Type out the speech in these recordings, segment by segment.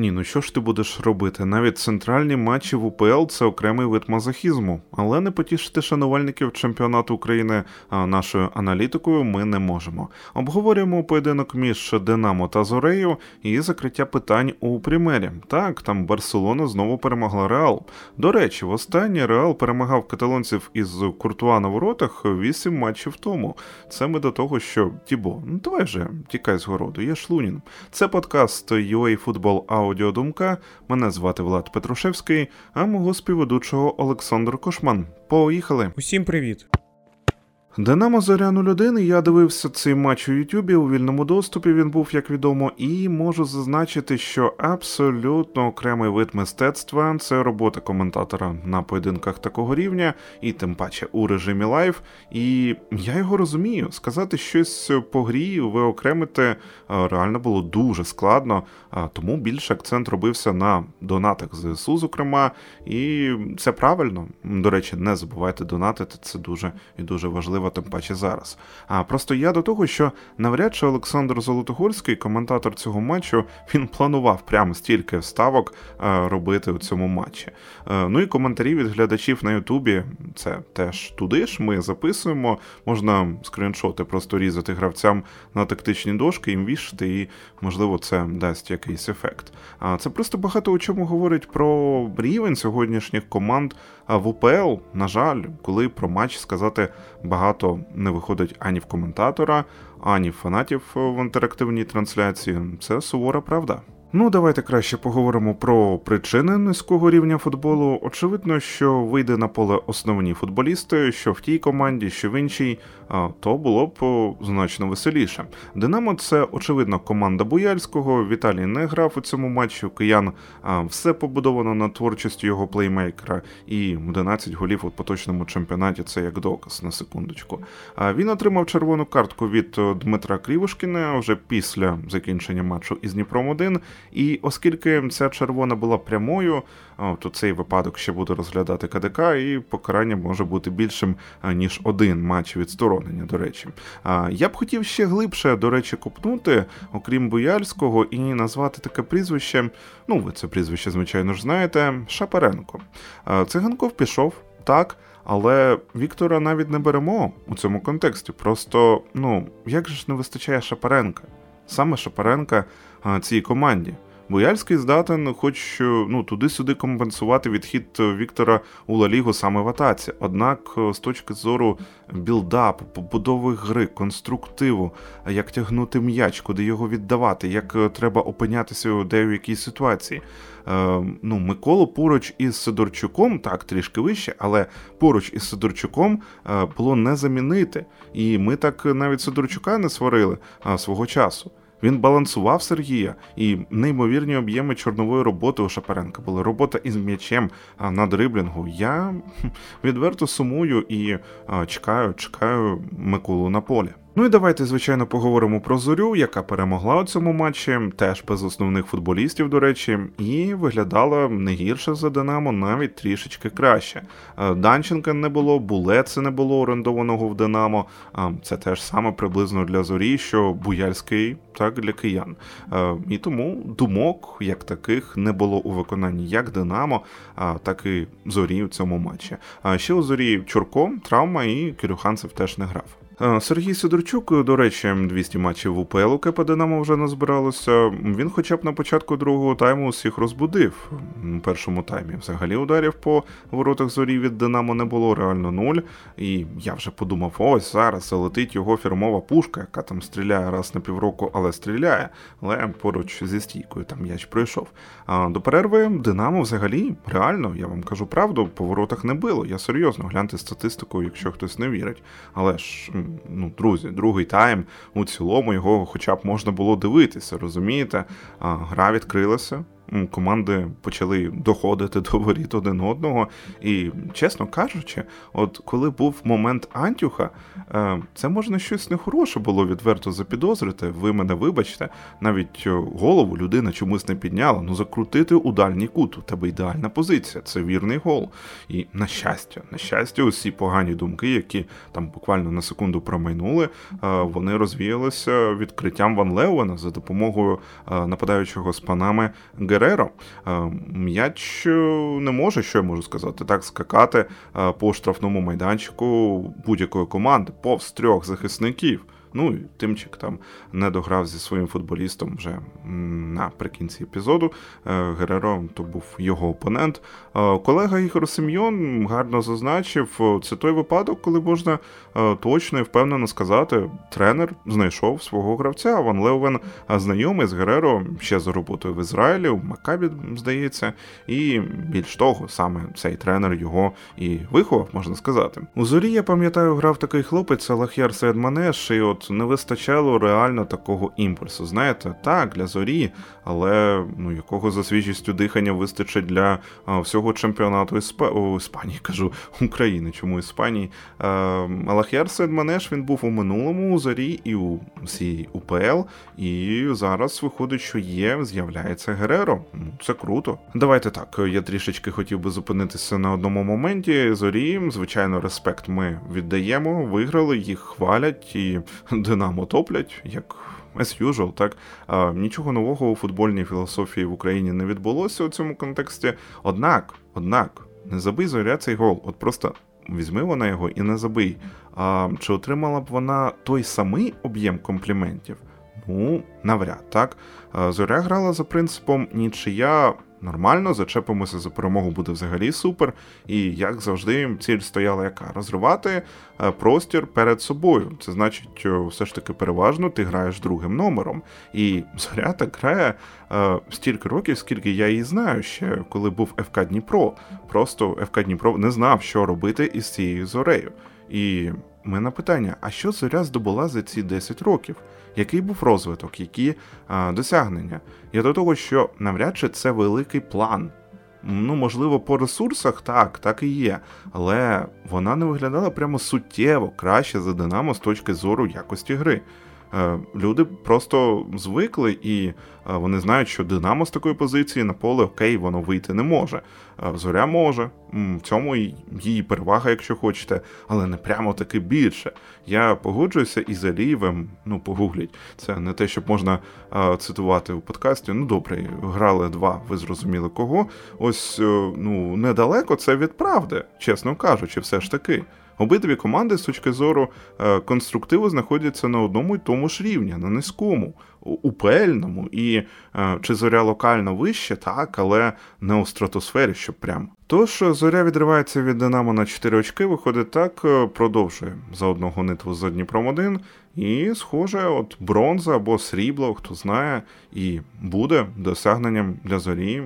Ні, ну що ж ти будеш робити? Навіть центральні матчі в УПЛ це окремий вид мазохізму, але не потішити шанувальників чемпіонату України нашою аналітикою ми не можемо. Обговорюємо поєдинок між Динамо та Зорею і закриття питань у Примері. Так, там Барселона знову перемогла Реал. До речі, востаннє Реал перемагав каталонців із Куртуа на воротах вісім матчів тому. Це ми до того, що Тібо, ну давай вже тікай з городу, є Шлунін. Це подкаст UA Football Out аудіодумка. Мене звати Влад Петрушевський, а мого співведучого Олександр Кошман. Поїхали! Усім привіт! Динамо Зоря 01, Я дивився цей матч у Ютубі у вільному доступі. Він був як відомо, і можу зазначити, що абсолютно окремий вид мистецтва це робота коментатора на поєдинках такого рівня, і тим паче у режимі live. І я його розумію. Сказати щось по грі виокремити е, реально було дуже складно, тому більше акцент робився на донатах ЗСУ, зокрема, і це правильно. До речі, не забувайте донатити. Це дуже і дуже важливо важливо, тим паче зараз. А просто я до того, що навряд чи Олександр Золотогорський, коментатор цього матчу, він планував прямо стільки вставок е, робити у цьому матчі. Е, ну і коментарі від глядачів на Ютубі це теж туди ж. Ми записуємо. Можна скріншоти просто різати гравцям на тактичні дошки, їм вішати, і можливо це дасть якийсь ефект. А це просто багато у чому говорить про рівень сьогоднішніх команд в УПЛ. На жаль, коли про матч сказати багато багато не виходить ані в коментатора, ані в фанатів в інтерактивній трансляції. Це сувора правда. Ну, давайте краще поговоримо про причини низького рівня футболу. Очевидно, що вийде на поле основні футболісти, що в тій команді, що в іншій, то було б значно веселіше. Динамо це очевидно команда Буяльського. Віталій не грав у цьому матчі. Киян все побудовано на творчості його плеймейкера, і 11 голів у поточному чемпіонаті це як доказ на секундочку. Він отримав червону картку від Дмитра Крівушкіна вже після закінчення матчу із Дніпром 1 і оскільки ця червона була прямою, то цей випадок ще буде розглядати КДК, і покарання може бути більшим ніж один матч відсторонення. До речі, я б хотів ще глибше, до речі, купнути, окрім Буяльського, і назвати таке прізвище. Ну, ви це прізвище, звичайно ж, знаєте, Шапаренко. Циганков пішов так. Але Віктора навіть не беремо у цьому контексті. Просто, ну, як же ж не вистачає Шапаренка? Саме Шапаренка цій команді. Бояльський здатен, хоч ну туди-сюди компенсувати відхід Віктора у Лалігу саме в атаці. Однак, з точки зору білдапу, побудови гри, конструктиву, як тягнути м'яч, куди його віддавати, як треба опинятися у деякій ситуації. Е, ну, Миколу поруч із Сидорчуком, так, трішки вище, але поруч із Сидорчуком е, було не замінити. І ми так навіть Сидорчука не сварили свого часу. Він балансував Сергія, і неймовірні об'єми чорнової роботи у Шапаренка були. Робота із м'ячем на дриблінгу. Я відверто сумую і чекаю, чекаю Миколу на полі. Ну і давайте, звичайно, поговоримо про зорю, яка перемогла у цьому матчі, теж без основних футболістів, до речі, і виглядала не гірше за Динамо, навіть трішечки краще. Е, Данченка не було, Булеце не було орендованого в Динамо. Це теж саме приблизно для зорі, що Буяльський, так для киян. Е, і тому думок як таких не було у виконанні як Динамо, так і зорі у цьому матчі. А ще у зорі Чурко, травма, і Кирюханцев теж не грав. Е, Сергій Сидорчук, до речі, 200 матчів в УПЛ у КП Динамо вже назбиралося. Він, хоча б на початку другого тайму, усіх розбудив. У першому таймі взагалі ударів по воротах зорі від Динамо не було реально нуль. І я вже подумав: ось зараз залетить його фірмова пушка, яка там стріляє раз на півроку, але стріляє. Але поруч зі стійкою там м'яч пройшов. А до перерви Динамо взагалі реально, я вам кажу правду, по воротах не било. Я серйозно гляньте статистику, якщо хтось не вірить. Але ж ну, друзі, другий тайм у цілому його хоча б можна було дивитися, розумієте? Гра відкрилася команди почали доходити до воріт один одного. І, чесно кажучи, от коли був момент Антюха, е, це можна щось нехороше було відверто запідозрити. Ви мене вибачте, навіть е, голову людина чомусь не підняла. Ну закрутити у дальній кут. У тебе ідеальна позиція, це вірний гол. І на щастя, на щастя, усі погані думки, які там буквально на секунду промайнули, е, вони розвіялися відкриттям Ван Леуена за допомогою нападаючого з панами Гер. Гереро. М'яч не може, що я можу сказати, так скакати по штрафному майданчику будь-якої команди повз трьох захисників. Ну і Тимчик там не дограв зі своїм футболістом вже наприкінці епізоду. Е, Гереро то був його опонент. Е, колега Ігор Сем'йон гарно зазначив, це той випадок, коли можна е, точно і впевнено сказати, тренер знайшов свого гравця. Ван Леовен знайомий з Гереро ще за роботою в Ізраїлі, в Макабі, здається, і більш того, саме цей тренер його і виховав, можна сказати. У зорі я пам'ятаю, грав такий хлопець Алах'яр Сейдманеш, і от от не вистачало реально такого імпульсу. Знаєте, так, для зорі, але ну якого за свіжістю дихання вистачить для а, всього чемпіонату Ісп... О, Іспанії, кажу України, чому Іспанії. А, Алахяр Седманеш він був у минулому у зорі і у всій УПЛ, і зараз виходить, що є, з'являється Гереро. Ну, це круто. Давайте так. Я трішечки хотів би зупинитися на одному моменті. Зорі, звичайно, респект ми віддаємо, виграли, їх хвалять і Динамо топлять, як as usual, так а, нічого нового у футбольній філософії в Україні не відбулося у цьому контексті. Однак, однак, не забий зоря цей гол. От просто візьми вона його і не забий. А чи отримала б вона той самий об'єм компліментів? Ну, навряд так. Зоря грала за принципом нічия нормально, зачепимося за перемогу буде взагалі супер. І як завжди, ціль стояла яка? Розривати е, простір перед собою. Це значить, все ж таки переважно ти граєш другим номером. І зоря так грає е, стільки років, скільки я її знаю ще, коли був ФК Дніпро. Просто ФК Дніпро не знав, що робити із цією зорею. І мене питання: а що зоря здобула за ці 10 років? який був розвиток, які а, досягнення. Я до того, що навряд чи це великий план. Ну, можливо, по ресурсах так, так і є, але вона не виглядала прямо суттєво краще за Динамо з точки зору якості гри. Е, люди просто звикли і е, вони знають, що Динамо з такої позиції на поле окей, воно вийти не може. Е, Зоря може, в цьому її перевага, якщо хочете, але не прямо таки більше. Я погоджуюся із Алієвим, ну погугліть, це не те, щоб можна цитувати у подкасті. Ну добре, грали два, ви зрозуміли кого. Ось ну недалеко це від правди, чесно кажучи, все ж таки. Обидві команди з точки зору е, конструктиву знаходяться на одному і тому ж рівні, на низькому, упельному. І е, чи зоря локально вище, так, але не у стратосфері, щоб прям. Тож зоря відривається від Динамо на 4 очки, виходить так, е, продовжує за одну гонитву за Дніпром 1 і, схоже, от бронза або срібло, хто знає, і буде досягненням для зорі,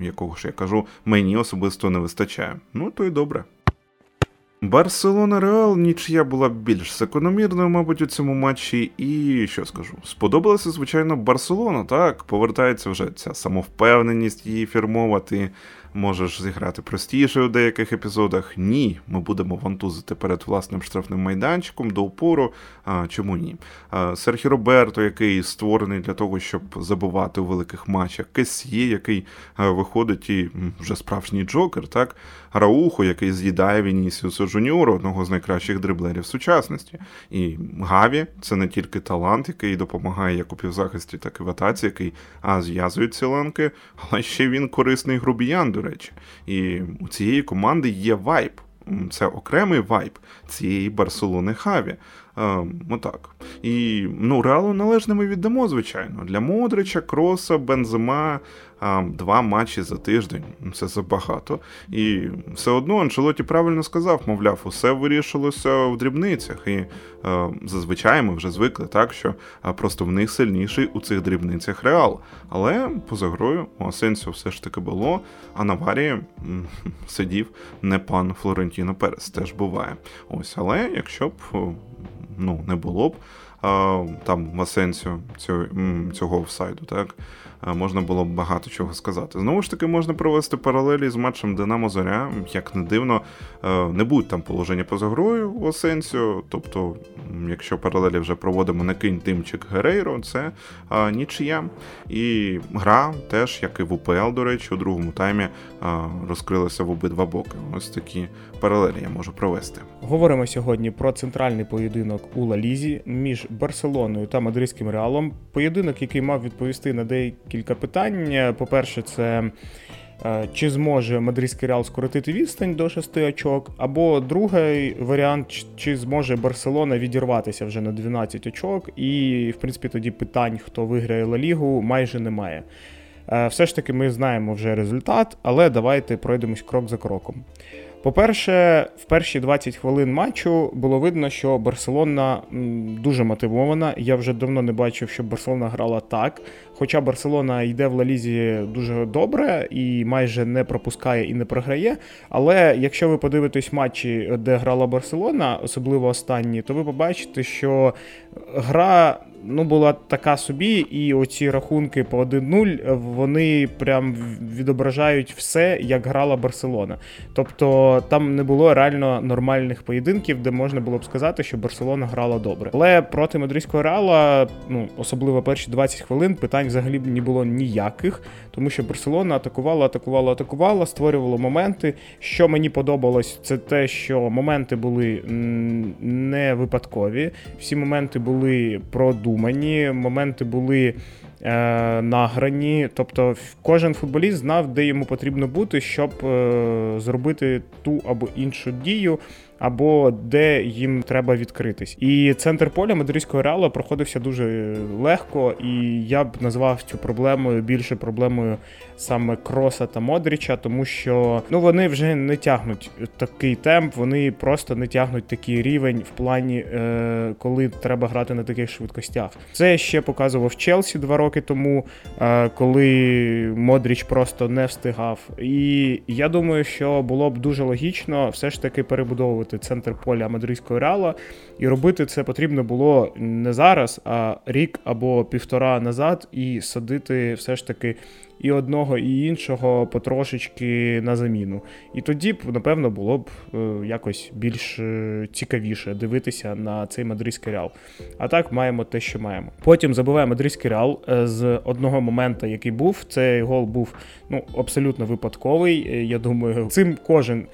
якого ж я кажу, мені особисто не вистачає. Ну то й добре. Барселона Реал нічия була більш закономірною, мабуть, у цьому матчі. І що скажу, сподобалася, звичайно, Барселона. Так, повертається вже ця самовпевненість її фірмова можеш зіграти простіше у деяких епізодах. Ні, ми будемо вантузити перед власним штрафним майданчиком до упору. А, Чому ні? А, Серхі Роберто, який створений для того, щоб забувати у великих матчах, Кесьє, який виходить і вже справжній джокер, так? Раухо, який з'їдає Вінісіуса Жуніору, одного з найкращих дриблерів сучасності. І Гаві це не тільки талант, який допомагає як у півзахисті, так і в атаці, який а зв'язує ці ланки, але ще він корисний грубіян до речі. І у цієї команди є вайб. Це окремий вайб цієї Барселони Хаві. Отак. І ну, реалу належне ми віддамо, звичайно. Для Модрича, Кроса, Бензема два матчі за тиждень. Це забагато. І все одно Анчелоті правильно сказав, мовляв, усе вирішилося в дрібницях. І зазвичай ми вже звикли так, що просто в них сильніший у цих дрібницях реал. Але поза грою у Асенсіо все ж таки було, а на варі сидів не пан Флорентіно Перес, теж буває. Ось, але якщо б ну, не було б там в Асенсіо цього, цього офсайду, так можна було б багато чого сказати. Знову ж таки, можна провести паралелі з матчем Динамо Зоря, як не дивно, не будуть там положення поза грою у Асенсіо. Тобто, якщо паралелі вже проводимо на кинь Тимчик Герейро, це а, нічия. І гра теж, як і в УПЛ, до речі, у другому таймі а, розкрилася в обидва боки. Ось такі паралелі я можу провести. Говоримо сьогодні про центральний поєдинок у Лалізі між Барселоною та Мадридським реалом. Поєдинок, який мав відповісти на декілька питань. По-перше, це Е, чи зможе мадридський реал скоротити відстань до 6 очок, або другий варіант, чи зможе Барселона відірватися вже на 12 очок, і, в принципі, тоді питань, хто виграє Ла Лігу, майже немає. Е, все ж таки, ми знаємо вже результат, але давайте пройдемось крок за кроком. По-перше, в перші 20 хвилин матчу було видно, що Барселона дуже мотивована. Я вже давно не бачив, щоб Барселона грала так. Хоча Барселона йде в Лалізі дуже добре і майже не пропускає і не програє. Але якщо ви подивитесь матчі, де грала Барселона, особливо останні, то ви побачите, що гра ну, була така собі, і оці рахунки по 1-0 вони прям відображають все, як грала Барселона. Тобто там не було реально нормальних поєдинків, де можна було б сказати, що Барселона грала добре. Але проти мадридського реала, ну особливо перші 20 хвилин, питань взагалі не було ніяких, тому що Барселона атакувала, атакувала, атакувала, створювала моменти. Що мені подобалось, це те, що моменти були не випадкові, всі моменти були продумані, моменти були. Е, награні, тобто кожен футболіст знав, де йому потрібно бути, щоб е, зробити ту або іншу дію або де їм треба відкритись. І центр поля мадридського реалу проходився дуже легко, і я б назвав цю проблемою більше проблемою саме Кроса та Модріча, тому що ну вони вже не тягнуть такий темп, вони просто не тягнуть такий рівень в плані, е, коли треба грати на таких швидкостях. Це ще показував Челсі два роки тому, е, коли Модріч просто не встигав. І я думаю, що було б дуже логічно все ж таки перебудовувати центр поля мадридського реала, і робити це потрібно було не зараз, а рік або півтора назад, і садити все ж таки і одного, і іншого потрошечки на заміну. І тоді б, напевно, було б е, якось більш е, цікавіше дивитися на цей мадридський реал. А так маємо те, що маємо. Потім забуває мадридський реал е, з одного моменту, який був. Цей гол був ну, абсолютно випадковий. Я думаю, цим кожен.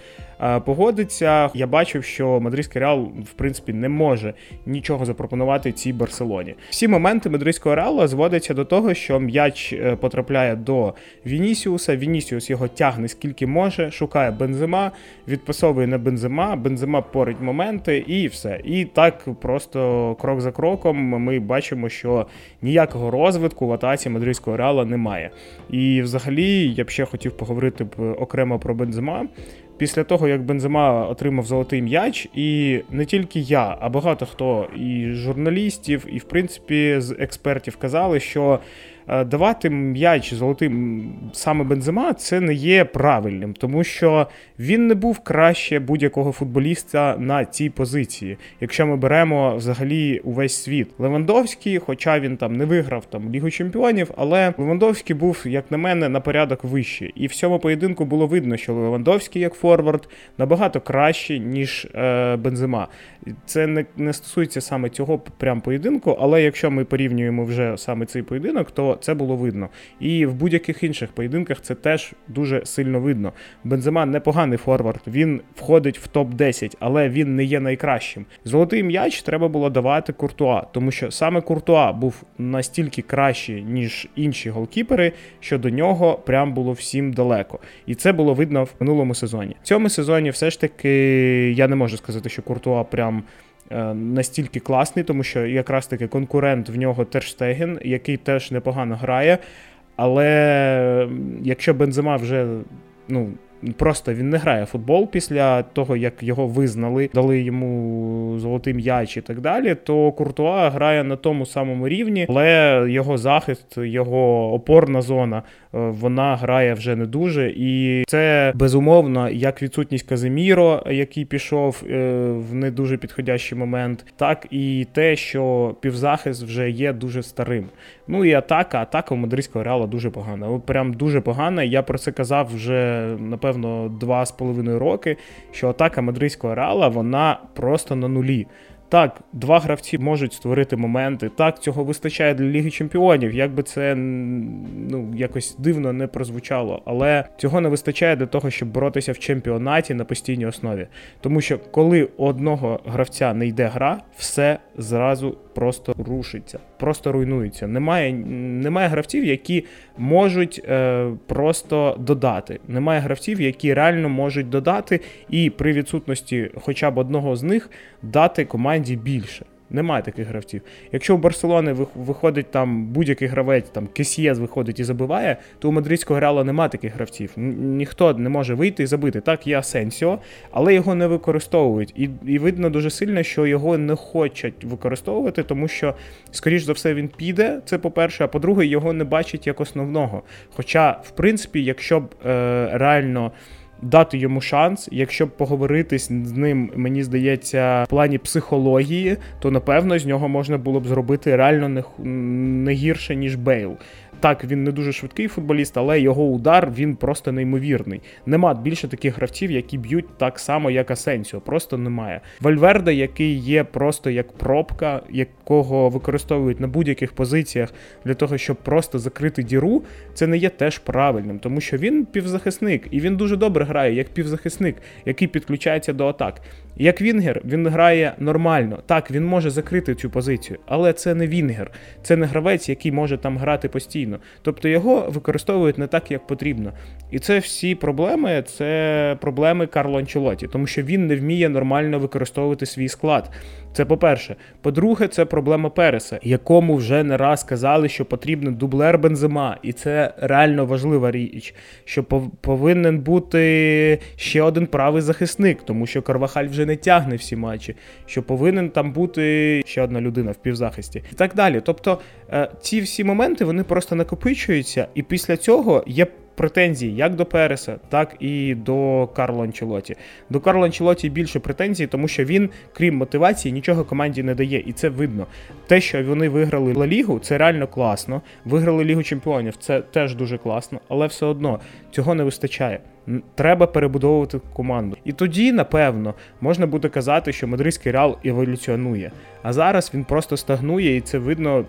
Погодиться, я бачив, що мадридський реал в принципі не може нічого запропонувати цій Барселоні. Всі моменти мадридського реалу зводяться до того, що м'яч потрапляє до Вінісіуса. Вінісіус його тягне скільки може, шукає бензима, відпасовує на бензима, бензима порить моменти і все. І так просто крок за кроком ми бачимо, що ніякого розвитку в атаці мадридського реала немає. І взагалі я б ще хотів поговорити б окремо про бензима. Після того, як Бензема отримав золотий м'яч, і не тільки я, а багато хто і журналістів, і в принципі з експертів казали, що давати м'яч золотим саме Бензема це не є правильним, тому що він не був краще будь-якого футболіста на цій позиції, якщо ми беремо взагалі увесь світ. Левандовський, хоча він там не виграв там Лігу Чемпіонів, але Левандовський був, як на мене, на порядок вище. І в цьому поєдинку було видно, що Левандовський як форвард набагато краще, ніж е, Бензема. Це не не стосується саме цього прям поєдинку, але якщо ми порівнюємо вже саме цей поєдинок, то це було видно. І в будь-яких інших поєдинках це теж дуже сильно видно. Бензема непоганий форвард, він входить в топ-10, але він не є найкращим. Золотий м'яч треба було давати Куртуа, тому що саме Куртуа був настільки кращий, ніж інші голкіпери, що до нього прям було всім далеко. І це було видно в минулому сезоні. В цьому сезоні все ж таки я не можу сказати, що Куртуа прям. Е, настільки класний, тому що якраз таки конкурент в нього Терштеген, який теж непогано грає. Але якщо Бензема вже ну, Просто він не грає в футбол після того, як його визнали, дали йому золотий м'яч і так далі. То Куртуа грає на тому самому рівні, але його захист, його опорна зона, вона грає вже не дуже. І це безумовно як відсутність Казиміро, який пішов е, в не дуже підходящий момент, так і те, що півзахист вже є дуже старим. Ну і атака, атака у мадридського реала дуже погана. Прям дуже погана. Я про це казав вже напевно, два з половиною роки, що атака мадридського реала вона просто на нулі. Так, два гравці можуть створити моменти. Так, цього вистачає для Ліги Чемпіонів. Як би це ну, якось дивно не прозвучало. Але цього не вистачає для того, щоб боротися в чемпіонаті на постійній основі. Тому що коли у одного гравця не йде гра, все зразу просто рушиться, просто руйнується. Немає немає гравців, які можуть е, просто додати. Немає гравців, які реально можуть додати, і при відсутності хоча б одного з них дати команді більше. Немає таких гравців. Якщо у Барселони виходить там будь-який гравець, там Кесієз виходить і забиває, то у мадридського реала немає таких гравців. Ніхто не може вийти і забити. Так, є Асенсіо, але його не використовують. І і видно дуже сильно, що його не хочуть використовувати, тому що, скоріш за все, він піде. Це по-перше, а по-друге, його не бачать як основного. Хоча, в принципі, якщо б е, реально дати йому шанс. Якщо поговорити з ним, мені здається, в плані психології, то напевно з нього можна було б зробити реально не, не гірше, ніж Бейл. Так, він не дуже швидкий футболіст, але його удар він просто неймовірний. Нема більше таких гравців, які б'ють так само, як Асенсіо. Просто немає. Вальверде, який є просто як пробка, якого використовують на будь-яких позиціях для того, щоб просто закрити діру, це не є теж правильним, тому що він півзахисник, і він дуже добре грає як півзахисник, який підключається до атак. Як Вінгер, він грає нормально. Так, він може закрити цю позицію, але це не Вінгер, це не гравець, який може там грати постійно. Тобто його використовують не так, як потрібно. І це всі проблеми, це проблеми Карло Анчелоті, тому що він не вміє нормально використовувати свій склад. Це по-перше. По-друге, це проблема Переса, якому вже не раз казали, що потрібен дублер бензима, і це реально важлива річ, що повинен бути ще один правий захисник, тому що Карвахаль вже не тягне всі матчі, що повинен там бути ще одна людина в півзахисті і так далі. Тобто е, ці всі моменти вони просто накопичуються, і після цього є претензії як до Переса, так і до Карло Анчелоті. До Карло Анчелоті більше претензій, тому що він, крім мотивації, нічого команді не дає, і це видно. Те, що вони виграли Ла Лігу, це реально класно. Виграли Лігу Чемпіонів, це теж дуже класно, але все одно цього не вистачає. Треба перебудовувати команду. І тоді, напевно, можна буде казати, що мадридський реал еволюціонує. А зараз він просто стагнує, і це видно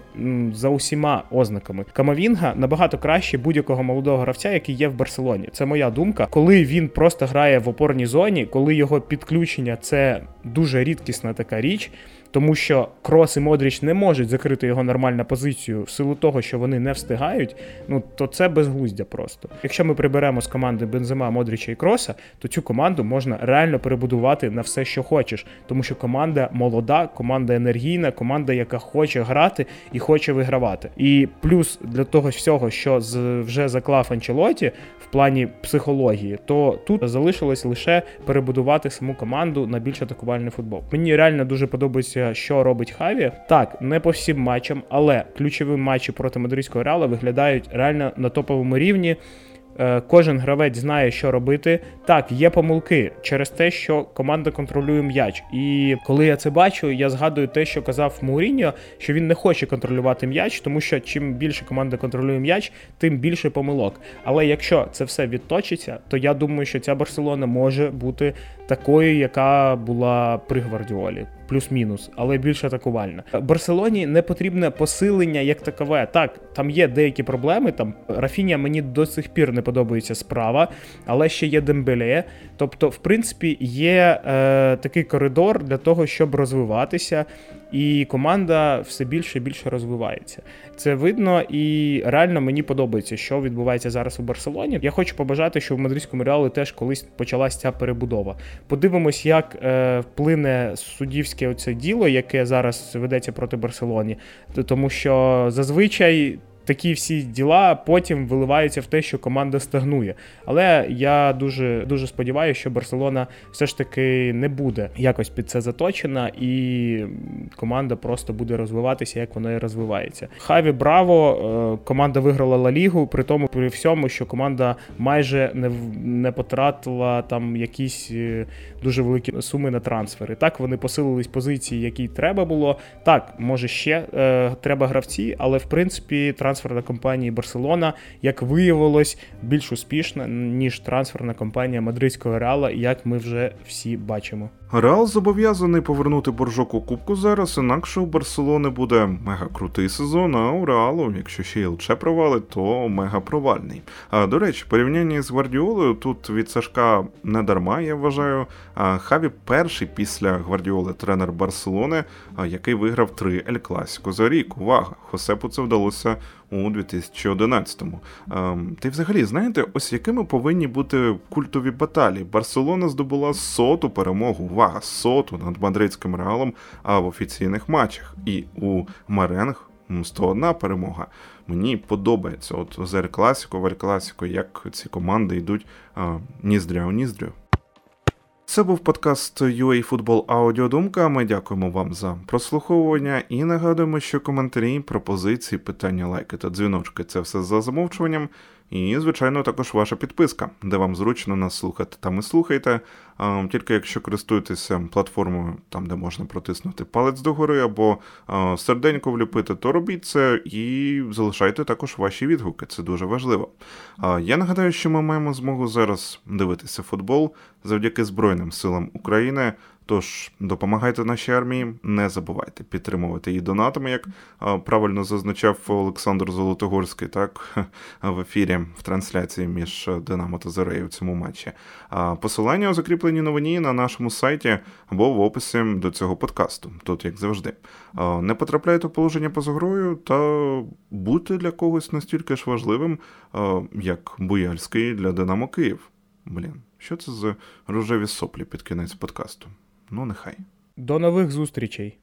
за усіма ознаками. Камавінга набагато краще будь-якого молодого гравця, який є в Барселоні. Це моя думка. Коли він просто грає в опорній зоні, коли його підключення це дуже рідкісна така річ тому що Крос і Модріч не можуть закрити його нормальну позицію в силу того, що вони не встигають, ну то це безглуздя просто. Якщо ми приберемо з команди Бензема, Модріча і Кроса, то цю команду можна реально перебудувати на все, що хочеш, тому що команда молода, команда енергійна, команда, яка хоче грати і хоче вигравати. І плюс для того всього, що вже заклав Анчелоті в плані психології, то тут залишилось лише перебудувати саму команду на більш атакувальний футбол. Мені реально дуже подобається що робить Хаві. Так, не по всім матчам, але ключові матчі проти мадридського реала виглядають реально на топовому рівні. Е, кожен гравець знає, що робити. Так, є помилки через те, що команда контролює м'яч. І коли я це бачу, я згадую те, що казав Мауріньо, що він не хоче контролювати м'яч, тому що чим більше команда контролює м'яч, тим більше помилок. Але якщо це все відточиться, то я думаю, що ця Барселона може бути такою, яка була при Гвардіолі плюс-мінус, але більш атакувальна. Барселоні не потрібне посилення як такове. Так, там є деякі проблеми. Там Рафіня мені до сих пір не подобається справа, але ще є Дембеле. Тобто, в принципі, є е, такий коридор для того, щоб розвиватися. І команда все більше і більше розвивається. Це видно, і реально мені подобається, що відбувається зараз у Барселоні. Я хочу побажати, що в мадридському реалі теж колись почалася ця перебудова. Подивимось, як е, вплине суддівське оце діло, яке зараз ведеться проти Барселоні, тому що зазвичай такі всі діла потім виливаються в те, що команда стагнує. Але я дуже дуже сподіваюся, що Барселона все ж таки не буде якось під це заточена, і команда просто буде розвиватися, як вона і розвивається. Хаві Браво, е, команда виграла Ла Лігу, при тому при всьому, що команда майже не не потратила там якісь е, дуже великі суми на трансфери. Так, вони посилились позиції, які треба було. Так, може ще е, треба гравці, але в принципі трансфер трансферна компанії Барселона, як виявилось, більш успішна ніж трансферна кампанія мадридського реала, як ми вже всі бачимо. Реал зобов'язаний повернути боржок у кубку зараз, інакше у Барселони буде мега крутий сезон, а у Реалу, якщо ще й ЛЧ провалить, то мега провальний. А до речі, порівняння з Гвардіолою тут від Сашка не дарма, я вважаю. А Хаві перший після Гвардіоли тренер Барселони, який виграв три Ель Класіко за рік. Увага! Хосепу це вдалося у 2011-му. Ем, Та взагалі, знаєте, ось якими повинні бути культові баталії. Барселона здобула соту перемогу, увага, соту над мадридським реалом а в офіційних матчах. І у Меренг 101 перемога. Мені подобається. От з Ель Класіко, в Класіко, як ці команди йдуть а, ніздря у ніздрю. Це був подкаст UA Football Аудіодумка. Ми дякуємо вам за прослуховування і нагадуємо, що коментарі, пропозиції, питання, лайки та дзвіночки це все за замовчуванням. І, звичайно, також ваша підписка, де вам зручно нас слухати. Там і слухайте. А, Тільки якщо користуєтеся платформою, там де можна протиснути палець догори або серденько вліпити, то робіть це і залишайте також ваші відгуки. Це дуже важливо. Я нагадаю, що ми маємо змогу зараз дивитися футбол завдяки Збройним силам України. Тож допомагайте нашій армії, не забувайте підтримувати її донатами, як правильно зазначав Олександр Золотогорський, так в ефірі в трансляції між Динамо та Зорею в цьому матчі. Посилання у закріпленій новині на нашому сайті або в описі до цього подкасту. Тут як завжди. Не потрапляйте в положення поза грою та бути для когось настільки ж важливим, як Буяльський для Динамо Київ. Блін, що це за рожеві соплі під кінець подкасту? Ну, нехай. До нових зустрічей!